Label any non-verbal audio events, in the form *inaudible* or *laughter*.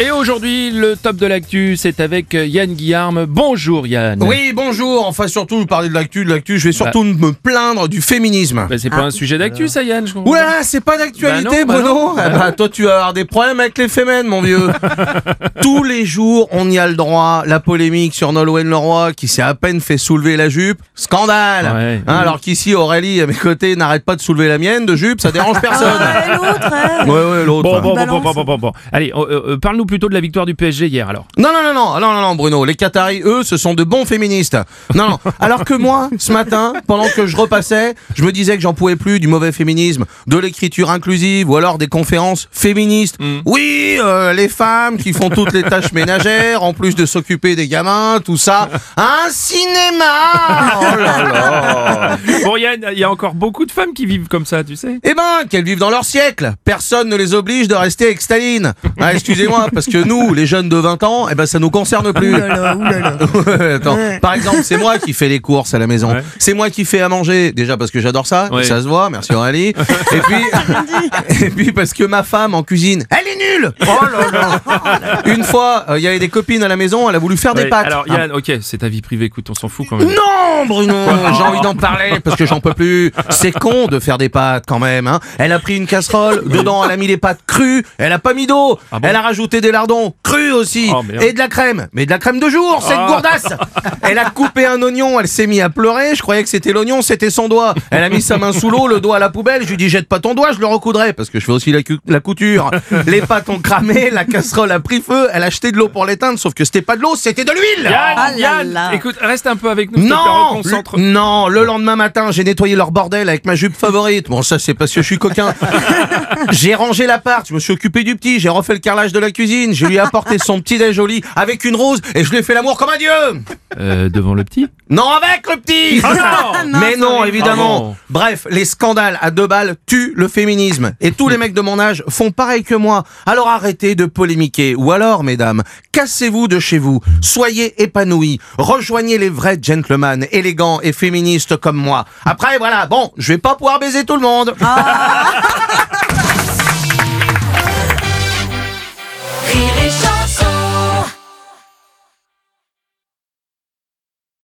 Et aujourd'hui, le top de l'actu, c'est avec Yann Guillarme. Bonjour Yann. Oui, bonjour. Enfin, surtout, parler de l'actu, de l'actu. Je vais surtout me plaindre du féminisme. Bah, c'est pas un sujet d'actu, ça Yann, je. Oula, c'est pas d'actualité, Bah non, bah Bruno. Eh bah, toi, tu vas avoir des problèmes avec les fémènes, mon vieux. *laughs* Tous les jours, on y a le droit. La polémique sur Nolwenn Leroy, qui s'est à peine fait soulever la jupe. Scandale. Ouais. Hein, alors qu'ici, Aurélie, à mes côtés, n'arrête pas de soulever la mienne de jupe. Ça dérange personne. Ouais, l'autre, hein. Ouais, ouais, l'autre. Bon, bon, bon, bon, bon, bon, bon. Allez, euh, euh, parle-nous plutôt de la victoire du PSG hier, alors. Non, non, non, non, non, non, non, Bruno. Les Qataris, eux, ce sont de bons féministes. Non, non. *laughs* Alors que moi, ce matin, pendant que je repassais, je me disais que j'en pouvais plus du mauvais féminisme, de l'écriture inclusive ou alors des conférences féministes. Oui, euh, les femmes qui font toutes les tâches ménagères, en plus de s'occuper des gamins, tout ça. Un cinéma Oh là là Bon il y a encore beaucoup de femmes qui vivent comme ça, tu sais. Eh ben, qu'elles vivent dans leur siècle. Personne ne les oblige de rester avec Staline. Ah, excusez-moi, parce que nous, les jeunes de 20 ans, eh ben, ça nous concerne plus. Oulala, oulala. *laughs* Ouais, Attends. Ouais. Par exemple, c'est moi qui fais les courses à la maison. Ouais. C'est moi qui fais à manger. Déjà parce que j'adore ça, Ouais. ça se voit. Merci Aurélie. *laughs* et puis, *laughs* et puis parce que ma femme en cuisine, elle est nulle. Oh là là. Une fois, euh, il y avait des copines à la maison, elle a voulu faire des pâtes. Alors Ah, Yann, ok, c'est ta vie privée, écoute, on s'en fout quand même. non, Bruno, j'ai envie d'en parler parce que j'en peux plus. C'est con de faire des pâtes quand même. Hein. Elle a pris une casserole, dedans elle a mis les pâtes crues, elle a pas mis d'eau, Ah bon elle a rajouté des lardons crus aussi Oh, merde. et de la crème, mais de la crème de jour, cette Ah. gourdasse. *laughs* Elle a coupé un oignon, elle s'est mise à pleurer. Je croyais que c'était l'oignon, c'était son doigt. Elle a mis sa main sous l'eau, le doigt à la poubelle. Je lui dis jette pas ton doigt, je le recoudrai parce que je fais aussi la, cu- la couture. Les pâtes ont cramé, la casserole a pris feu. Elle a acheté de l'eau pour l'éteindre, sauf que c'était pas de l'eau, c'était de l'huile. Yann, Ah là Yann, là. écoute, reste un peu avec nous, Non, le- non, le lendemain matin, j'ai nettoyé leur bordel avec ma jupe favorite. Bon, ça, c'est parce que je suis coquin. *laughs* j'ai rangé l'appart, je me suis occupé du petit, j'ai refait le carrelage de la cuisine, je lui ai apporté son petit déj joli avec une rose et je lui ai fait l'amour comme un dieu. Euh, devant le petit Non, avec le petit. Ah *laughs* non Mais non, évidemment. Ah. Bref, les scandales à deux balles tuent le féminisme. Et tous les mecs de mon âge font pareil que moi. Alors arrêtez de polémiquer. Ou alors, mesdames, cassez-vous de chez vous. Soyez épanouis. Rejoignez les vrais gentlemen, élégants et féministes comme moi. Après, voilà, bon, je vais pas pouvoir baiser tout le monde. *laughs*